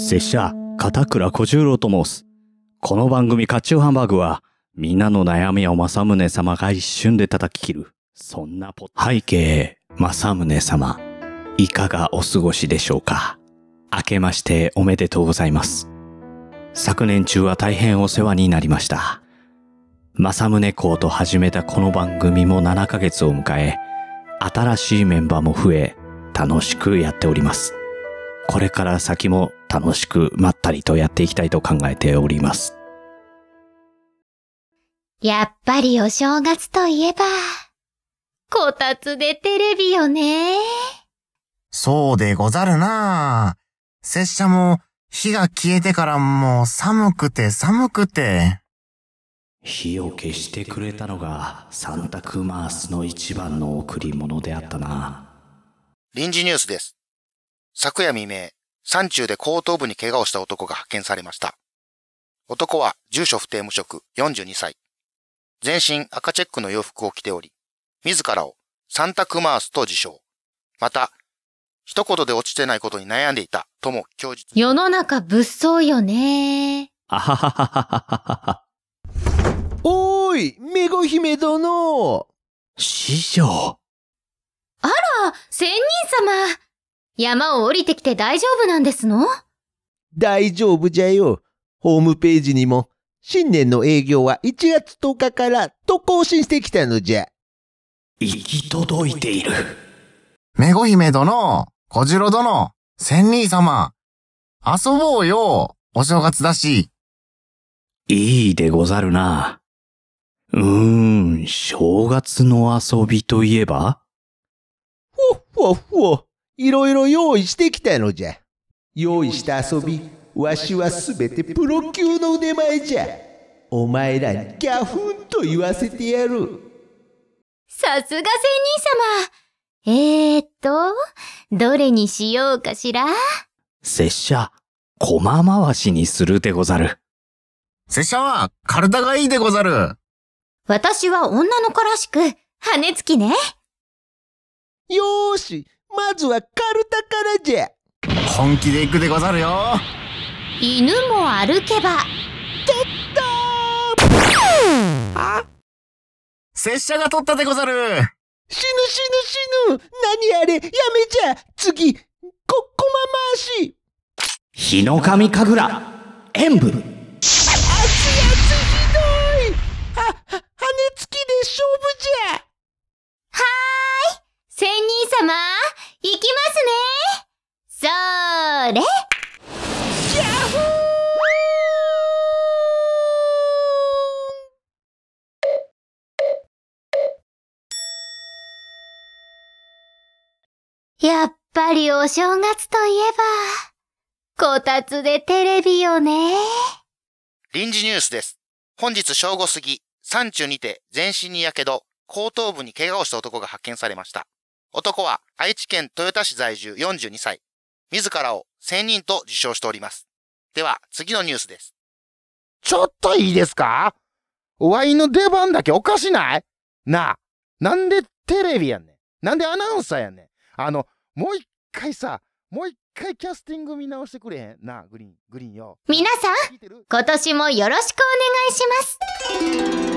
拙者、片倉小十郎と申す。この番組、カチューハンバーグは、みんなの悩みを正宗様が一瞬で叩き切る。そんなポ背景、正宗様。いかがお過ごしでしょうか明けましておめでとうございます。昨年中は大変お世話になりました。正宗公と始めたこの番組も7ヶ月を迎え、新しいメンバーも増え、楽しくやっております。これから先も楽しくまったりとやっていきたいと考えております。やっぱりお正月といえば、こたつでテレビよね。そうでござるなあ。拙者も火が消えてからもう寒くて寒くて。火を消してくれたのがサンタクマースの一番の贈り物であったな。臨時ニュースです。昨夜未明、山中で後頭部に怪我をした男が発見されました。男は住所不定無職42歳。全身赤チェックの洋服を着ており、自らをサンタクマースと自称。また、一言で落ちてないことに悩んでいたとも供述。世の中物騒よね。あはははははは。おーい、めご姫殿師匠。あ、仙人様。山を降りてきて大丈夫なんですの？大丈夫じゃよ。ホームページにも、新年の営業は1月10日からと更新してきたのじゃ。行き届いている。めご姫殿、小次郎殿、千人様。遊ぼうよ。お正月だし。いいでござるな。うーん、正月の遊びといえば？ふわふわふわ。いろいろ用意してきたのじゃ。用意した遊び、わしはすべてプロ級の腕前じゃ。お前らにギャフンと言わせてやる。さすが仙人様。えーっと、どれにしようかしら？拙者、駒回しにするでござる。拙者は体がいいでござる。私は女の子らしく、羽つきね。よーし、まずはカルタからじゃ。本気で行くでござるよ。犬も歩けば。拙者が取ったでござる。死ぬ死ぬ死ぬ何あれ？やめじゃ次、こ、こま回し日の神神楽、演武。やっぱりお正月といえば、こたつでテレビよね。臨時ニュースです。本日正午過ぎ、山中にて全身に火傷、後頭部に怪我をした男が発見されました。男は愛知県豊田市在住42歳。自らを仙人と自称しております。では、次のニュースです。ちょっといいですか？ワインの出番だけおかしない？なあ、なんでテレビやねんなんでアナウンサーやねんあの、もう一回さ、もう一回キャスティング見直してくれへん？なあ、グリーン、グリーンよ。皆さん、今年もよろしくお願いします。